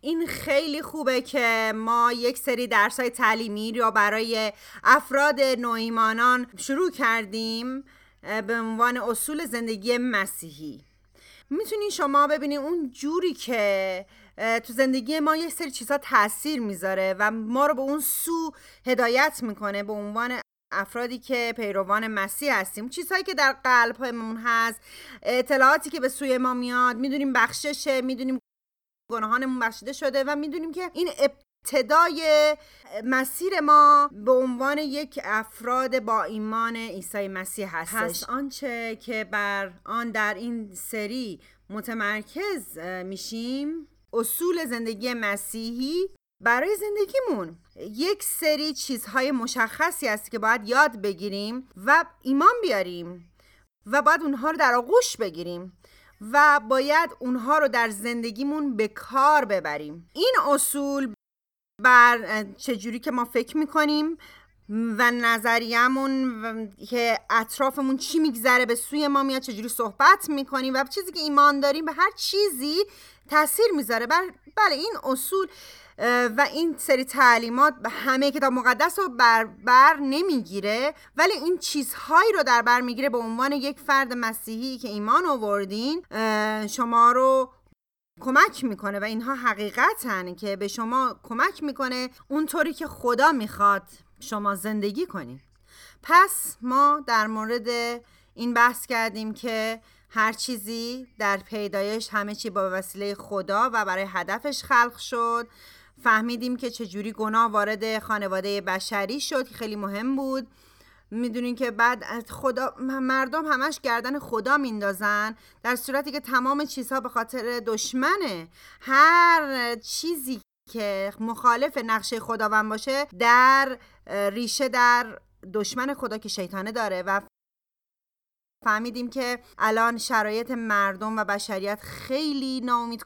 این خیلی خوبه که ما یک سری درس های تعلیمی رو برای افراد نویمانان شروع کردیم به عنوان اصول زندگی مسیحی. می‌تونین شما ببینید اون جوری که تو زندگی ما یه سری چیزها تاثیر می‌ذاره و ما رو به اون سو هدایت می‌کنه به عنوان افرادی که پیروان مسیح هستیم. چیزهایی که در قلبمون هست اطلاعاتی که به سوی ما میاد می‌دونیم بخششه می‌دونیم گناهانمون بخشیده شده و می‌دونیم که این ابتدای مسیر ما به عنوان یک افراد با ایمان عیسی مسیح هستش. هست. آنچه که بر آن در این سری متمرکز میشیم اصول زندگی مسیحی برای زندگیمون. یک سری چیزهای مشخصی هست که باید یاد بگیریم و ایمان بیاریم و باید اونها رو در آغوش بگیریم. و باید اونها رو در زندگیمون به کار ببریم. این اصول بر چجوری که ما فکر می‌کنیم و نظریمون که اطرافمون چی میگذره به سوی ما میاد چجوری صحبت می‌کنیم و چیزی که ایمان داریم به هر چیزی تاثیر می‌ذاره. بله این اصول و این سری تعلیمات به همه کتاب مقدس رو بر, بر نمی‌گیره ولی این چیزهایی رو در بر می‌گیره به عنوان یک فرد مسیحی که ایمان آوردین شما رو کمک می‌کنه و اینها حقیقتن که به شما کمک می‌کنه اونطوری که خدا می‌خواد شما زندگی کنید پس ما در مورد این بحث کردیم که هر چیزی در پیدایش همه چی با وسیله خدا و برای هدفش خلق شد. فهمیدیم که چجوری گناه وارد خانواده بشری شد که خیلی مهم بود. می‌دونین که بعد خدا مردم همش گردن خدا میندازن در صورتی که تمام چیزها به خاطر دشمنه. هر چیزی که مخالف نقشه خداوند باشه در ریشه در دشمن خدا که شیطانه داره. و فهمیدیم که الان شرایط مردم و بشریت خیلی ناامید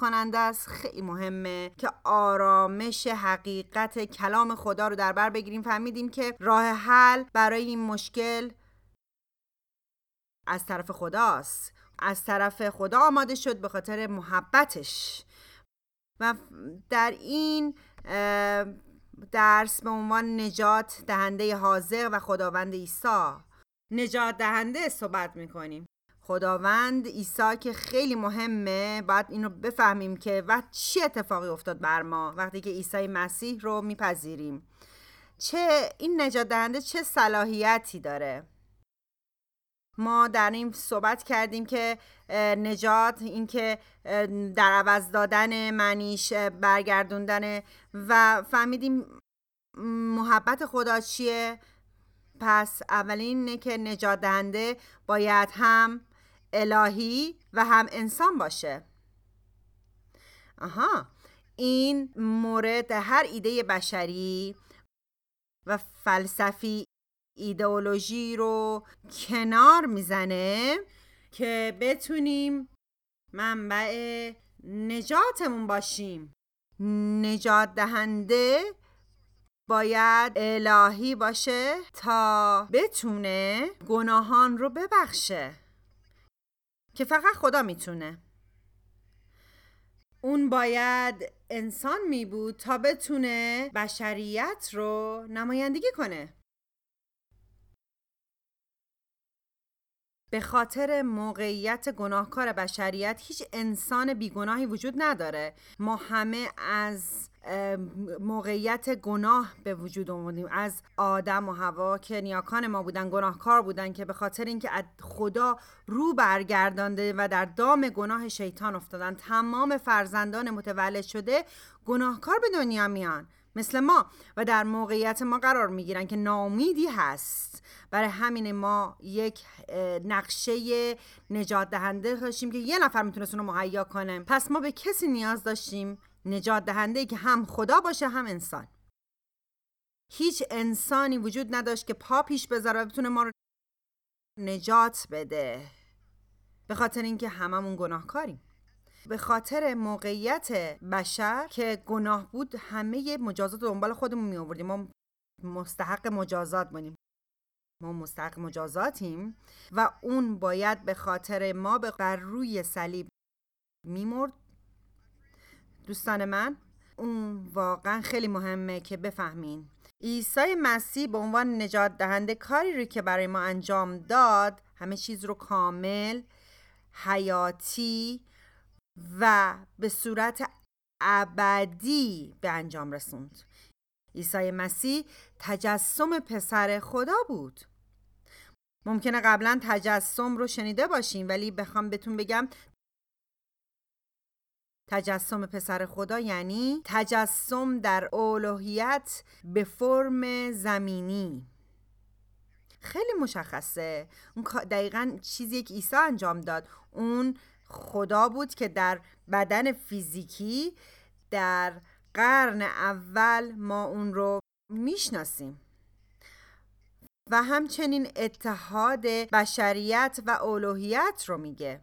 کننده است. خیلی مهمه که آرامش حقیقت کلام خدا رو در بر بگیریم. فهمیدیم که راه حل برای این مشکل از طرف خداست. از طرف خدا آماده شد به خاطر محبتش. و در این درس به عنوان نجات دهنده حاضر و خداوند عیسی. نجات دهنده صحبت می‌کنیم. خداوند عیسی که خیلی مهمه باید اینو بفهمیم که وقت چه اتفاقی افتاد بر ما وقتی که عیسی مسیح رو میپذیریم. چه این نجات دهنده چه صلاحیتی داره؟ ما در این صحبت کردیم که نجات اینکه در عوض دادن منیش برگردوندن و فهمیدیم محبت خدا چیه؟ پس اولین اینه که نجات دهنده باید هم الهی و هم انسان باشه. آها. این مورد هر ایده بشری و فلسفی ایدئولوژی رو کنار می‌زنه که بتونیم منبع نجاتمون باشیم. نجات دهنده باید الهی باشه تا بتونه گناهان رو ببخشه. که فقط خدا می‌تونه. اون باید انسان می بود تا بتونه بشریت رو نمایندگی کنه. به خاطر موقعیت گناهکار بشریت هیچ انسان بیگناهی وجود نداره. ما همه از موقعیت گناه به وجود آمدیم از آدم و هوا که نیاکان ما بودن گناهکار بودن که به خاطر اینکه از خدا رو برگردانده و در دام گناه شیطان افتادن. تمام فرزندان متولد شده گناهکار به دنیا میان. مثل ما. و در موقعیت ما قرار می‌گیرن که ناامیدی هست. برای همین ما یک نقشه نجات دهنده داشتیم که یه نفر می‌تونست اونو مهیا کنه. پس ما به کسی نیاز داشتیم نجات دهنده که هم خدا باشه هم انسان. هیچ انسانی وجود نداشت که پا پیش بذاره و بتونه ما رو نجات بده. به خاطر اینکه هممون گناهکاریم. به خاطر موقعیت بشر که گناه بود همه مجازات دنبال خودمون می آوردیم ما مستحق مجازات بودیم. ما مستحق مجازاتیم و اون باید به خاطر ما به روی صلیب میمرد. دوستان من اون واقعا خیلی مهمه که بفهمین. عیسی مسیح به عنوان نجات دهنده کاری رو که برای ما انجام داد همه چیز رو کامل حیاتی و به صورت ابدی به انجام رسوند. عیسی مسیح تجسم پسر خدا بود. ممکنه قبلا تجسم رو شنیده باشیم ولی بخوام بهتون بگم تجسم پسر خدا یعنی تجسم در الوهیت به فرم زمینی. خیلی مشخصه. اون دقیقا چیزی که عیسی انجام داد اون خدا بود که در بدن فیزیکی در قرن اول ما اون رو می‌شناسیم. و همچنین اتحاد بشریت و الوهیت رو میگه.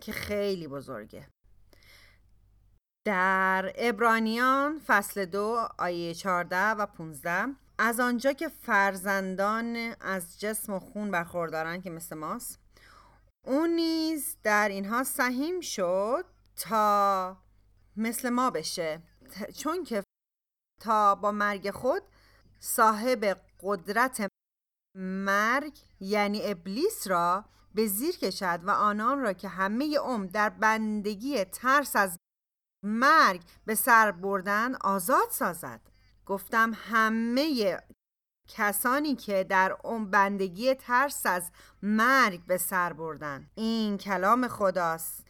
که خیلی بزرگه. در ابرانیان فصل دو آیه 14 و 15 از آنجا که فرزندان از جسم و خون برخوردارن که مثل ماست اون نیز در اینها سهیم شد تا مثل ما بشه. چون که تا با مرگ خود صاحب قدرت مرگ یعنی ابلیس را به زیر کشد و آنان را که همه عمر در بندگی ترس از مرگ به سر بردن آزاد سازد. گفتم همه کسانی که در اون بندگی ترس از مرگ به سر بردن. این کلام خداست.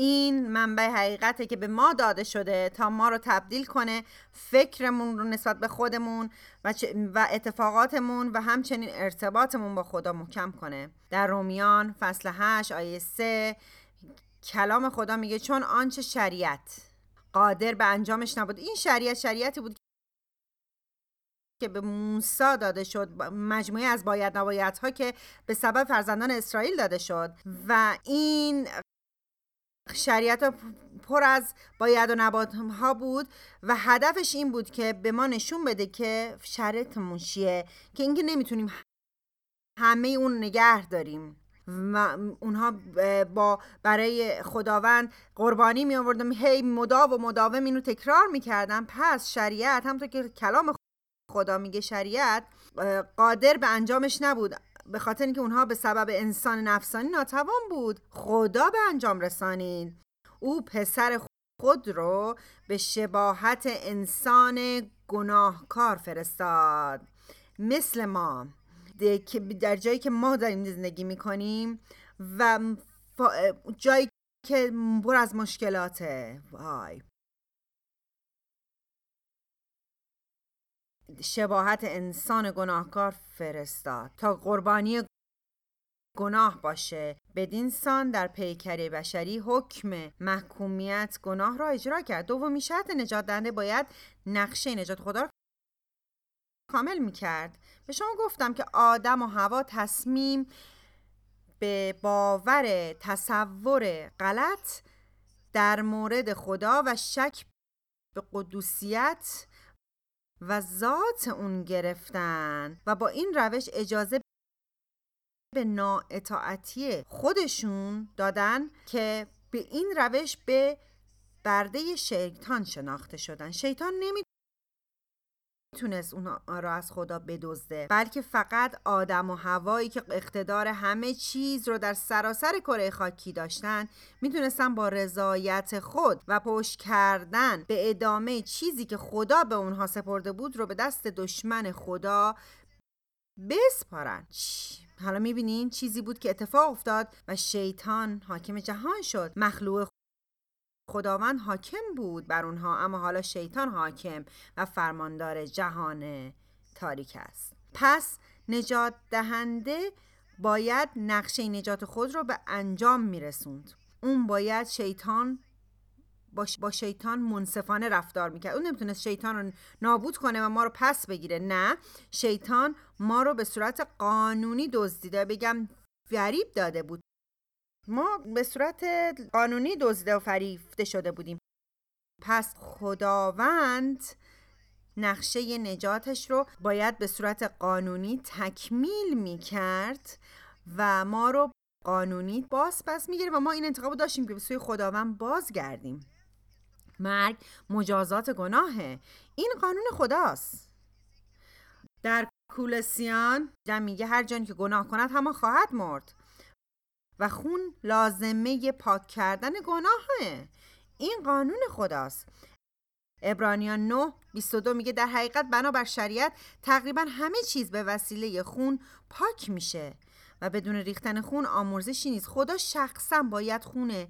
این منبع حقیقته که به ما داده شده تا ما رو تبدیل کنه فکرمون رو نسبت به خودمون و, و اتفاقاتمون و همچنین ارتباطمون با خدا محکم کنه. در رومیان فصل 8 آیه 3 کلام خدا میگه چون آنچه شریعت قادر به انجامش نبود. این شریعت شریعتی بود که به موسی داده شد مجموعه از باید ها که به سبب فرزندان اسرائیل داده شد. و این شریعت پر از باید و نبات ها بود و هدفش این بود که به ما نشون بده که شرطمون چیه که اینکه نمی‌تونیم همه اون نگه داریم. و اونها با برای خداوند قربانی می آوردن هی مداو و مداوم اینو تکرار می‌کردن پس شریعت همونطور که کلام خدا میگه شریعت قادر به انجامش نبود. به خاطر اینکه اونها به سبب انسان نفسانی ناتوان بود خدا به انجام رسانید. او پسر خود رو به شباهت انسان گناهکار فرستاد. مثل ما در جایی که ما داریم زندگی می‌کنیم و جایی که پر از مشکلاته. وای. شباهت انسان گناهکار فرستاد تا قربانی گناه باشه. بدین سان در پیکره بشری حکم محکومیت گناه را اجرا کرد. دومین شرط نجات دهنده باید نقشه نجات خدا را کامل می‌کرد. به شما گفتم که آدم و هوا تصمیم به باور تصور غلط در مورد خدا و شک به قدوسیت و ذات اون گرفتن و با این روش اجازه به نااطاعتی خودشون دادن که به این روش به برده شیطان شناخته شدن. شیطان نمی تونست اون را از خدا بدزده بلکه فقط آدم و هوایی که اقتدار همه چیز رو در سراسر کره خاکی داشتن می‌تونستن با رضایت خود و پشت کردن به ادامه چیزی که خدا به اونها سپرده بود رو به دست دشمن خدا بسپارن. حالا می‌بینین چیزی بود که اتفاق افتاد و شیطان حاکم جهان شد. مخلوق خداوند حاکم بود بر اونها اما حالا شیطان حاکم و فرماندار جهان تاریک است. پس نجات دهنده باید نقشه نجات خود را به انجام میرسوند. اون باید شیطان با, شیطان منصفانه رفتار می‌کرد. اون نمی‌تونست شیطان رو نابود کنه و ما رو پس بگیره. نه شیطان ما رو به صورت قانونی دزدیده بگم فریب داده بود. ما به صورت قانونی دزدیده و فریفته شده بودیم. پس خداوند نقشه نجاتش رو باید به صورت قانونی تکمیل می کرد و ما رو قانونی باز پس می‌گیره و ما این انتخاب داشتیم که به سوی خداوند بازگردیم. مرگ مجازات گناهه. این قانون خداست. در کولسیان میگه هر جانی که گناه کند همان خواهد مرد. و خون لازمه پاک کردن گناهه. این قانون خداست. ابرانیان 9 22 میگه در حقیقت بنابر شریعت تقریبا همه چیز به وسیله خون پاک میشه. و بدون ریختن خون آمرزشی نیست. خدا شخصا باید خون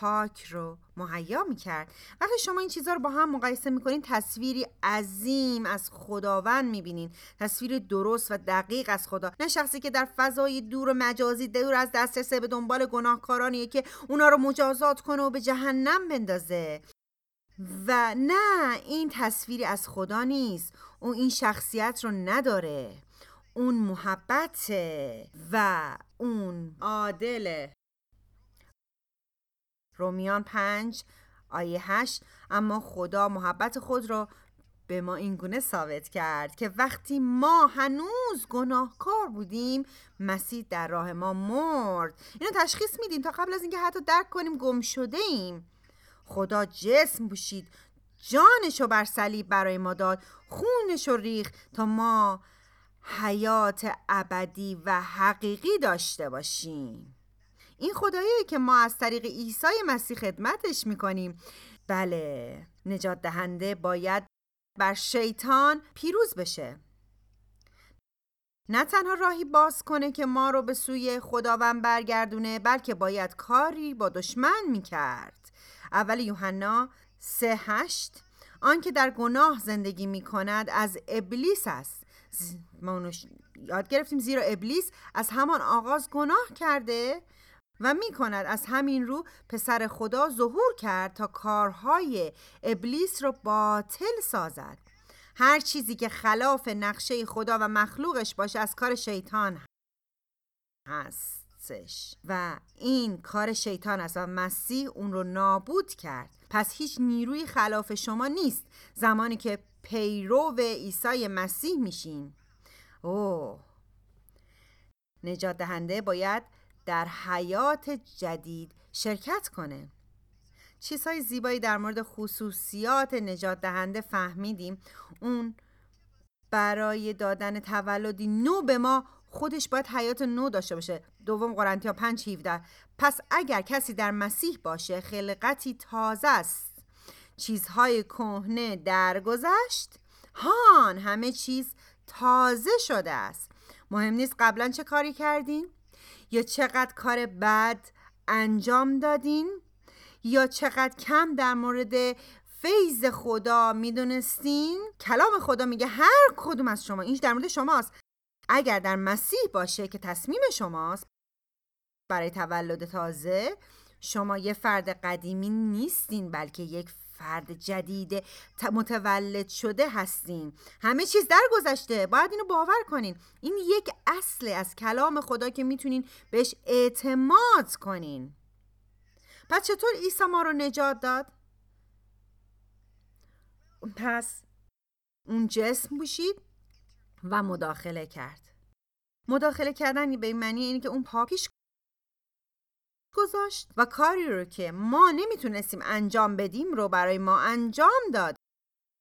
پاک رو مهیا می‌کرد. وقتی شما این چیزها رو با هم مقایسه می‌کنین تصویری عظیم از خداوند می‌بینین. تصویر درست و دقیق از خدا. نه شخصی که در فضای دور و مجازی دور از دسترسه به دنبال گناهکارانیه که اونا رو مجازات کنه و به جهنم بندازه. و نه این تصویری از خدا نیست. او این شخصیت رو نداره. اون محبته و اون عادله. رومیان پنج آیه هشت. اما خدا محبت خود را به ما این گونه ثابت کرد که وقتی ما هنوز گناهکار بودیم مسیح در راه ما مرد. اینو تشخیص میدیم تا قبل از اینکه حتی درک کنیم گم شده ایم خدا جسم بوشید جانش رو بر صلیب برای ما داد خونش رو ریخ تا ما حیات ابدی و حقیقی داشته باشیم. این خدایی که ما از طریق عیسی مسیح خدمتش می‌کنیم. بله نجات دهنده باید بر شیطان پیروز بشه. نه تنها راهی باز کنه که ما رو به سوی خداوند برگردونه بلکه باید کاری با دشمن می‌کرد. اول یوحنا سه هشت آنکه در گناه زندگی می کند از ابلیس است. ما یاد گرفتیم زیرا ابلیس از همان آغاز گناه کرده. و می کند از همین رو پسر خدا ظهور کرد تا کارهای ابلیس رو باطل سازد. هر چیزی که خلاف نقشه خدا و مخلوقش باشه از کار شیطان هستش. و این کار شیطان است و مسیح اون رو نابود کرد. پس هیچ نیروی خلاف شما نیست زمانی که پیرو عیسی مسیح میشین اوه. نجات دهنده باید در حیات جدید شرکت کنه. چیزهای زیبایی در مورد خصوصیات نجات دهنده فهمیدیم. اون برای دادن تولدی نو به ما خودش باید حیات نو داشته باشه. دوم قرنتیا 5 17 پس اگر کسی در مسیح باشه خلقتی تازه است. چیزهای کهنه درگذشت. هان همه چیز تازه شده است. مهم نیست قبلا چه کاری کردین یا چقدر کار بد انجام دادین یا چقدر کم در مورد فیض خدا می‌دونستین؟ کلام خدا میگه هر کدوم از شما اینش در مورد شماست. اگر در مسیح باشه که تصمیم شماست برای تولد تازه شما یه فرد قدیمی نیستین بلکه یک فرد جدید متولد شده هستین. همه چیز در گذشته باید اینو باور کنین. این یک اصل از کلام خدا که می‌تونین بهش اعتماد کنین. پس چطور عیسی ما رو نجات داد؟ پس اون جسم بوشید و مداخله کرد. مداخله کردن به این معنی اینه که اون پا پیش گذاشت و کاری رو که ما نمی‌تونستیم انجام بدیم رو برای ما انجام داد.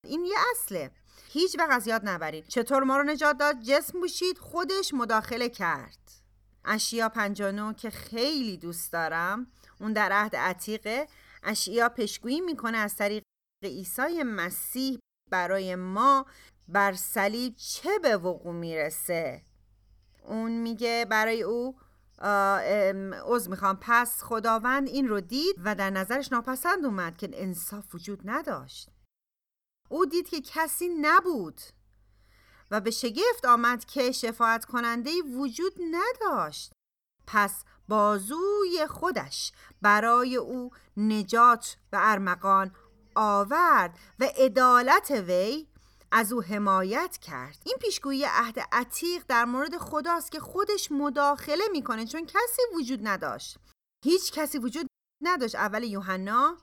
این یه اصله. هیچ وقت از یاد نبرید. چطور ما رو نجات داد؟ جسم بوشید خودش مداخله کرد. اشیا 59 که خیلی دوست دارم. اون در عهد عتیقه. اشیا پشگویی می‌کنه از طریق عیسی مسیح برای ما بر صلیب چه به وقوع می‌رسه؟ اون میگه برای او عوض می‌خوام. پس خداوند این رو دید و در نظرش ناپسند اومد که انصاف وجود نداشت. او دید که کسی نبود و به شگفت آمد که شفاعت کننده وجود نداشت. پس بازوی خودش برای او نجات و ارمغان آورد و عدالت وی از او حمایت کرد. این پیشگویی عهد عتیق در مورد خداست که خودش مداخله می‌کنه چون کسی وجود نداشت. هیچ کسی وجود نداشت. اول یوحنا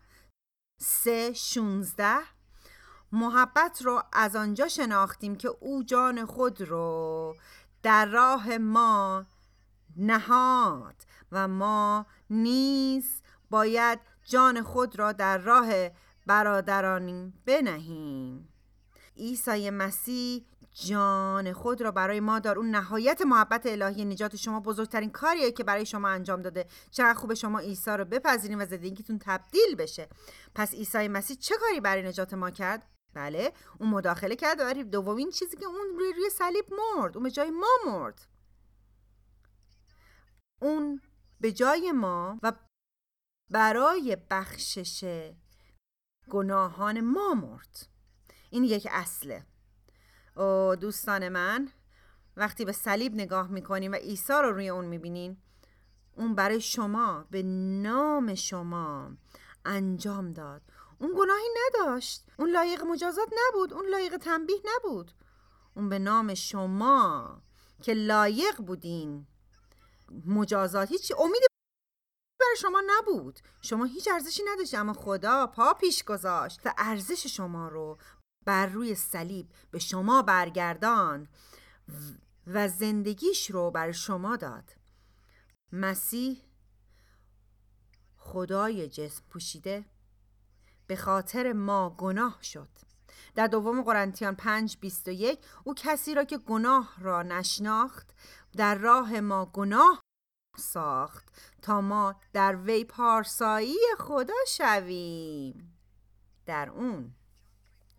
سه شونزده. محبت رو از آنجا شناختیم که او جان خود رو در راه ما نهاد و ما نیز باید جان خود را در راه برادران بنهیم. عیسی مسیح جان خود را برای ما دار. اون نهایت محبت الهی نجات شما بزرگترین کاریه که برای شما انجام داده. چقدر خوب شما عیسی رو بپذیرین و زندگیتون تبدیل بشه. پس عیسی مسیح چه کاری برای نجات ما کرد؟ بله اون مداخله کرد. و دومین چیزی که اون روی, روی صلیب مرد. اون به جای ما مرد. اون به جای ما و برای بخشش گناهان ما مرد. این یک اصله. او دوستان من وقتی به صلیب نگاه می‌کنیم و عیسی رو روی اون می‌بینین اون برای شما به نام شما انجام داد. اون گناهی نداشت. اون لایق مجازات نبود. اون لایق تنبیه نبود. اون به نام شما که لایق بودین. مجازات هیچ امیدی برای شما نبود. شما هیچ ارزشی نداشت اما خدا پا پیش گذاشت و ارزش شما رو بر روی صلیب به شما برگردان و زندگیش رو بر شما داد. مسیح خدای جسم پوشیده. به خاطر ما گناه شد. در دوم قرنتیان 5 21 او کسی را که گناه را نشناخت در راه ما گناه ساخت تا ما در وی پارسایی خدا شویم. در اون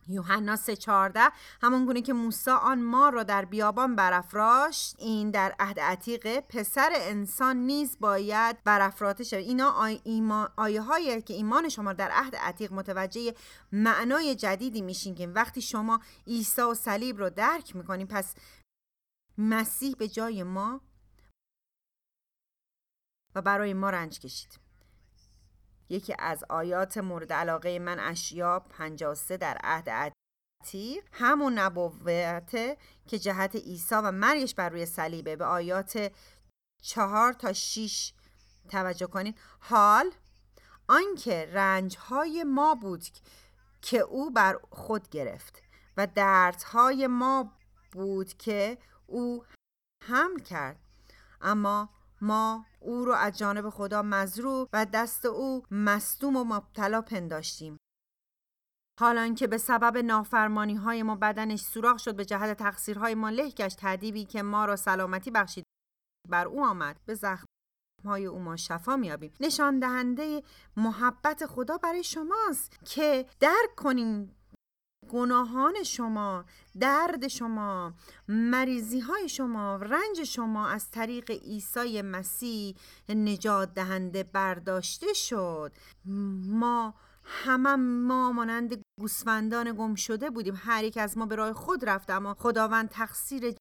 یوحنا 3:14 همون گونه که موسی آن ما را در بیابان برافراشت این در عهد عتیق پسر انسان نیز باید برافراخته شود. اینا آیه هایی که ایمان شما در عهد عتیق متوجه معنای جدیدی میشین که وقتی شما عیسی و صلیب رو درک می‌کنین پس مسیح به جای ما و برای ما رنج کشید. یکی از آیات مورد علاقه من اشیا 53 در عهد عتیق همون نبوته که جهت عیسی و مرگش بر روی صلیبه. به آیات چهار تا 6 توجه کنید حال آنکه رنجهای ما بود که او بر خود گرفت و دردهای ما بود که او حمل کرد. اما ما او رو از جانب خدا مزرو و دست او مستوم و مبتلا پنداشتیم. حالا که به سبب نافرمانی های ما بدنش سوراخ شد به جهت تقصیرهای ما له گشت تدیبی که ما را سلامتی بخشید. بر او آمد. به زخم های او ما شفا میابیم نشان دهنده محبت خدا برای شماست که درک کنیم گناهان شما درد شما مریضی های شما رنج شما از طریق عیسی مسیح نجات دهنده برداشته شد. ما همه ما مانند گوسفندان گم شده بودیم. هر یک از ما به راه خود رفت اما خداوند تقصیر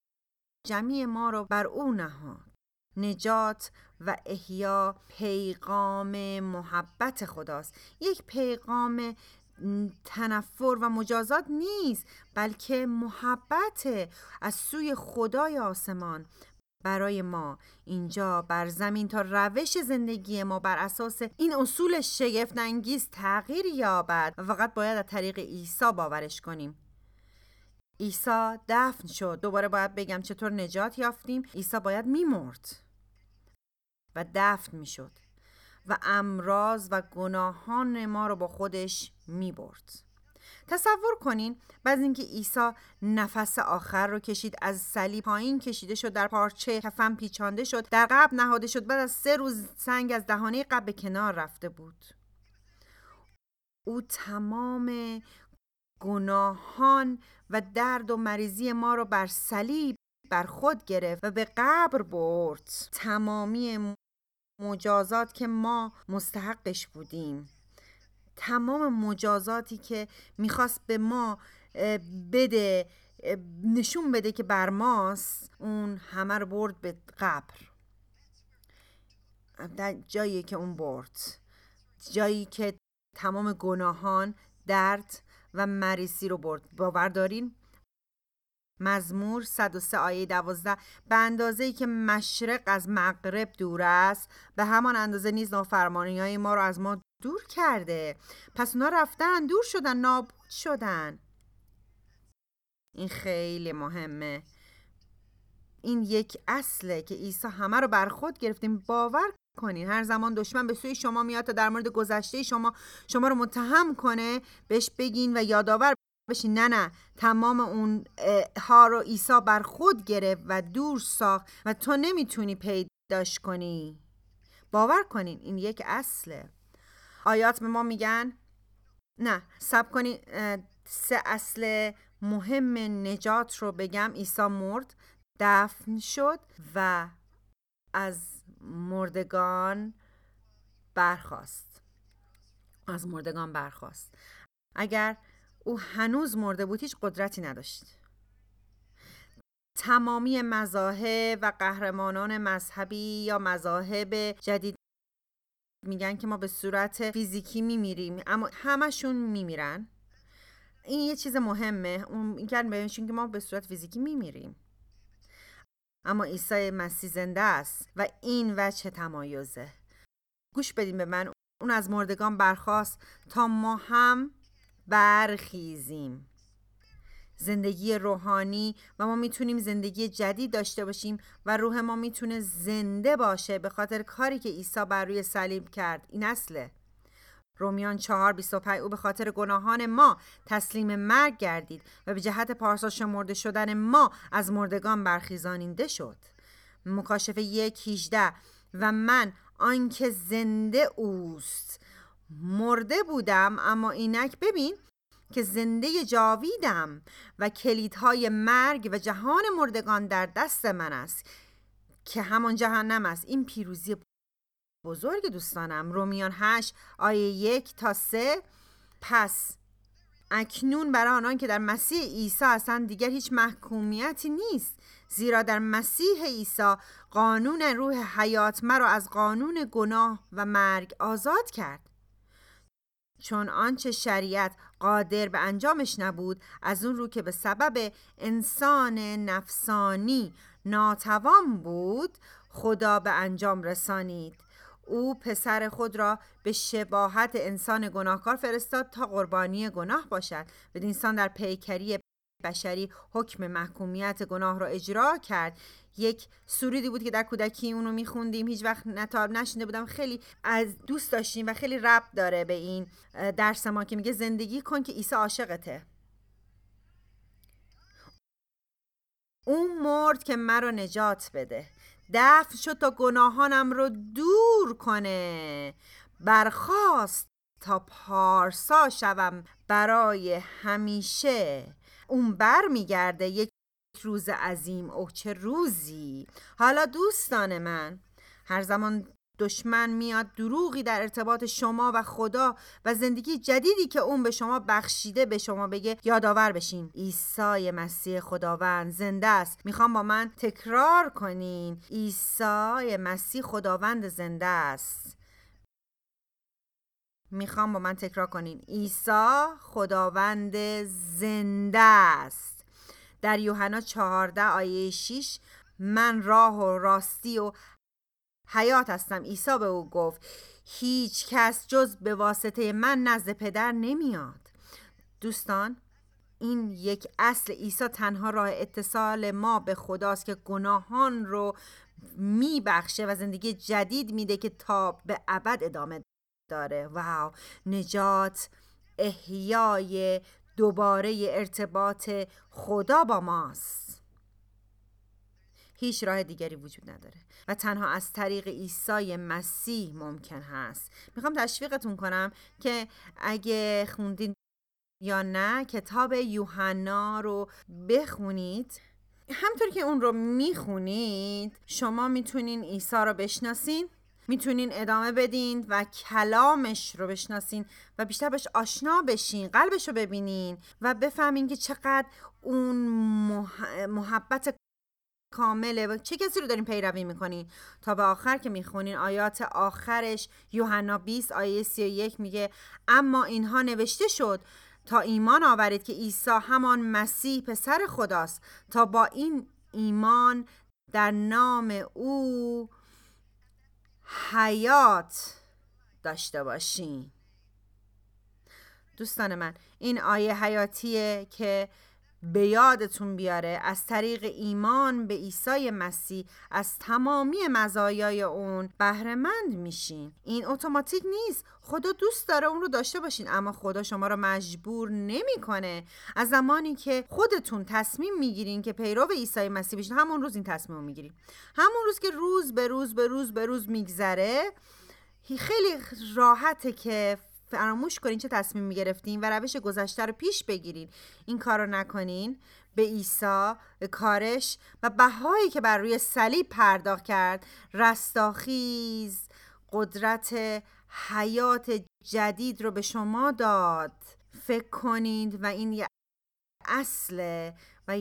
جمعی ما را بر او نهاد. نجات و احیا پیغام محبت خداست. یک پیغام تنفر و مجازات نیست بلکه محبت از سوی خدای آسمان. برای ما اینجا بر زمین تا روش زندگی ما بر اساس این اصول شگفت انگیز تغییر یابد. و فقط باید از طریق عیسی باورش کنیم. عیسی دفن شد. دوباره باید بگم چطور نجات یافتیم. عیسی باید میمرد و دفن می‌شد. و امراض و گناهان ما رو با خودش می برد. تصور کنین بعد اینکه عیسی نفس آخر رو کشید از صلیب پایین کشیده شد در پارچه کفن پیچانده شد در قبل نهاده شد بعد از سه روز سنگ از دهانه قبل کنار رفته بود او تمام گناهان و درد و مریضی ما رو بر صلیب بر خود گرفت و به قبر برد تمامی مجازات که ما مستحقش بودیم. تمام مجازاتی که می‌خواست به ما بده نشون بده که بر ماست اون همه رو برد به قبر. در جایی که اون برد. جایی که تمام گناهان درد و مریضی رو برد. باور دارین؟ مزمور 103 آیه 12 به اندازه ای که مشرق از مغرب دور است به همان اندازه نیز نافرمانی های ما رو از ما دور کرده. پس اونا رفتن دور شدن نابود شدن. این خیلی مهمه. این یک اصله که عیسی همه رو بر خود گرفتیم. باور کنین هر زمان دشمن به سوی شما میاد تا در مورد گذشته شما شما رو متهم کنه بهش بگین و یادآور بشین. نه نه. تمام اون ها رو عیسی بر خود گرفت و دور ساخت و تو نمی‌تونی پیداش کنی. باور کنین این یک اصله. آیات به ما میگن نه سب کنین سه اصل مهم نجات رو بگم. عیسی مرد دفن شد و از مردگان برخواست از مردگان برخواست اگر او هنوز مرده بود هیچ قدرتی نداشت. تمامی مذاهب و قهرمانان مذهبی یا مذاهب جدید میگن که ما به صورت فیزیکی میمیریم اما همشون میمیرن. این یه چیز مهمه اون میگن بهشون که ما به صورت فیزیکی میمیریم. اما عیسی مسیح زنده است و این وجه تمایزه. گوش بدیم به من اون از مردگان برخواست تا ما هم برخیزیم. زندگی روحانی و ما می‌تونیم زندگی جدید داشته باشیم و روح ما می‌تونه زنده باشه به خاطر کاری که عیسی بر روی صلیب کرد. این اصله رومیان 4 25 او به خاطر گناهان ما تسلیم مرگ گردید و به جهت پارسا شمرده شدن ما از مردگان برخیزاننده شد. مکاشفه یک 18 و من آنکه زنده اوست. مرده بودم اما اینک ببین که زنده جاویدم و کلیدهای مرگ و جهان مردگان در دست من است که همان جهنم است. این پیروزی بزرگ دوستانم. رومیان 8 آیه یک تا سه. پس اکنون برای آنان که در مسیح عیسی هستند دیگر هیچ محکومیتی نیست زیرا در مسیح عیسی قانون روح حیات مرا از قانون گناه و مرگ آزاد کرد. چون آنچه شریعت قادر به انجامش نبود از اون رو که به سبب انسان نفسانی ناتوان بود خدا به انجام رسانید. او پسر خود را به شباهت انسان گناهکار فرستاد تا قربانی گناه باشد. بدین انسان در پیکری بشری حکم محکومیت گناه را اجرا کرد. یک سرودی بود که در کودکی اونو میخوندیم. هیچ وقت نتاب نشنده بودم. خیلی از دوست داشتیم و خیلی ربط داره به این درس ما که میگه زندگی کن که عیسی عاشقته. اون مرد که مرا نجات بده. دفن شد تا گناهانم رو دور کنه. برخواست تا پارسا شوم برای همیشه. اون بر میگرده. یک روز عظیم. اوه چه روزی. حالا دوستان من هر زمان دشمن میاد دروغی در ارتباط شما و خدا و زندگی جدیدی که اون به شما بخشیده به شما بگه یادآور بشین. عیسی مسیح خداوند زنده است. می‌خوام با من تکرار کنین. عیسی مسیح خداوند زنده است. می‌خوام با من تکرار کنین. عیسی خداوند زنده است. در یوحنا 14 آیه 6 من راه و راستی و حیات هستم. عیسی به او گفت هیچ کس جز به واسطه من نزد پدر نمیاد. دوستان این یک اصل. عیسی تنها راه اتصال ما به خداست که گناهان رو میبخشه و زندگی جدید میده که تا به ابد ادامه داره. واو. نجات احیای دوباره ارتباط خدا با ماست. هیچ راه دیگری وجود نداره و تنها از طریق عیسی مسیح ممکن هست. می‌خوام تشویقتون کنم که اگه خوندین یا نه کتاب یوحنا رو بخونید. همطور که اون رو می‌خونید شما می‌تونین عیسی رو بشناسین. می‌تونین ادامه بدین و کلامش رو بشناسین و بیشتر بهش آشنا بشین قلبش رو ببینین و بفهمین که چقدر اون محبت کامله. چه کسی رو دارین پیروی می‌کنین؟ تا به آخر که می‌خونین آیات آخرش یوحنا 20 آیه 31 میگه اما اینها نوشته شد تا ایمان آورید که عیسی همان مسیح پسر خداست. تا با این ایمان در نام او حیات داشته باشین. دوستان من این آیه حیاتیه که به یادتون بیاره از طریق ایمان به عیسی مسیح از تمامی مزایای اون بهرهمند میشین. این اتوماتیک نیست. خدا دوست داره اون رو داشته باشین اما خدا شما رو مجبور نمی‌کنه. از زمانی که خودتون تصمیم می‌گیرین که پیرو عیسی مسیح بشین همون روز این تصمیم رو می‌گیرین. همون روز که روز به روز به روز به روز میگذره خیلی راحته که فراموش کنین چه تصمیم می‌گرفتین و روش گذشته رو پیش بگیرین. این کار رو نکنین. به عیسی به کارش و بهایی که بر روی صلیب پرداخت کرد. رستاخیز قدرت حیات جدید رو به شما داد. فکر کنید و این یه اصله و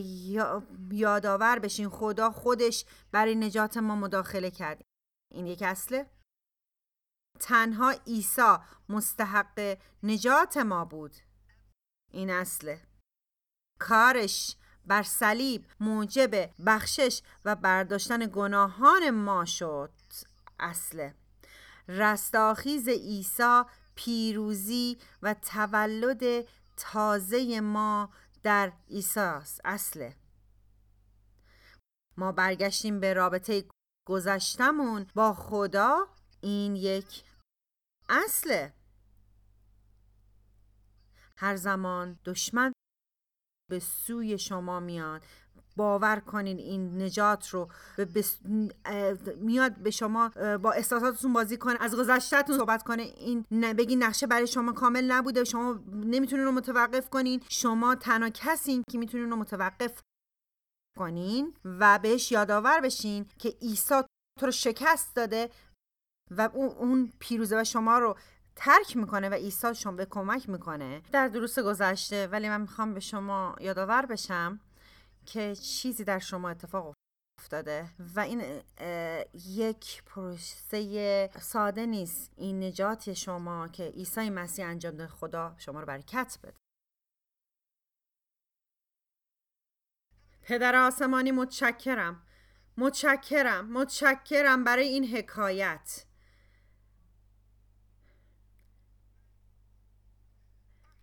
یادآور بشین خدا خودش برای نجات ما مداخله کرد. این یک اصله. تنها عیسی مستحق نجات ما بود. این اصله کارش بر صلیب موجب بخشش و برداشتن گناهان ما شد. اصله رستاخیز عیسی پیروزی و تولد تازه ما در عیسی اصله ما برگشتیم به رابطه گذشتمون با خدا این یک اصله هر زمان دشمن به سوی شما میاد باور کنین این نجات رو میاد به شما با احساساتتون بازی کنه از گذشتهتون صحبت کنه. این بگین نقشه برای شما کامل نبوده شما نمی‌تونین رو متوقف کنین. شما تنها کسین که می‌تونین رو متوقف کنین و بهش یادآور بشین که عیسی تو رو شکست داده و اون پیروزه و شما رو ترک می‌کنه و عیسی شما به کمک می‌کنه. در دروس گذشته ولی من می‌خوام به شما یادآور بشم که چیزی در شما اتفاق افتاده و این یک پروسه ساده نیست. این نجات شما که عیسی مسیح انجام ده خدا شما رو برکت بده. پدر آسمانی متشکرم. متشکرم. متشکرم برای این حکایت.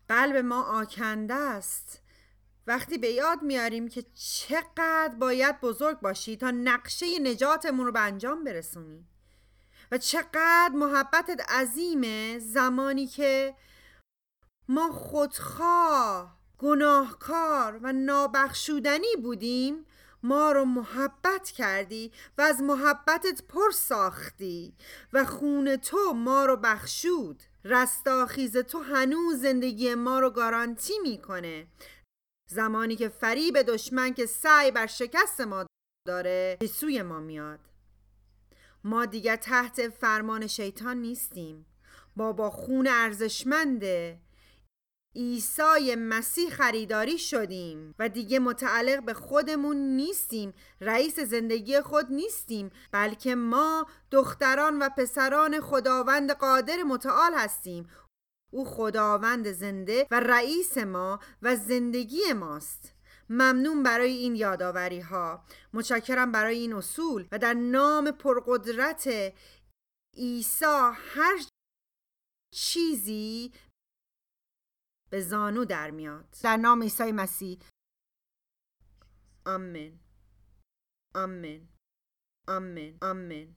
قلب ما آکنده است. وقتی به یاد میاریم که چقدر باید بزرگ باشی تا نقشه نجاتمون رو به انجام برسونی. و چقدر محبتت عظیمه زمانی که ما خودخواه گناهکار و نابخشودنی بودیم ما رو محبت کردی و از محبتت پر ساختی و خون تو ما رو بخشود. رستاخیز تو هنوز زندگی ما رو گارانتی می‌کنه. زمانی که فریب دشمن که سعی بر شکست ما داره به سوی ما میاد. ما دیگر تحت فرمان شیطان نیستیم. با خون ارزشمنده عیسی مسیح خریداری شدیم و دیگه متعلق به خودمون نیستیم رئیس زندگی خود نیستیم بلکه ما دختران و پسران خداوند قادر متعال هستیم. او خداوند زنده و رئیس ما و زندگی ماست. ممنون برای این یادآوری ها متشکرم برای این اصول و در نام پرقدرت عیسی هر چیزی به زانو در میاد. در نام عیسی مسیح. آمین. آمین. آمین. آمین.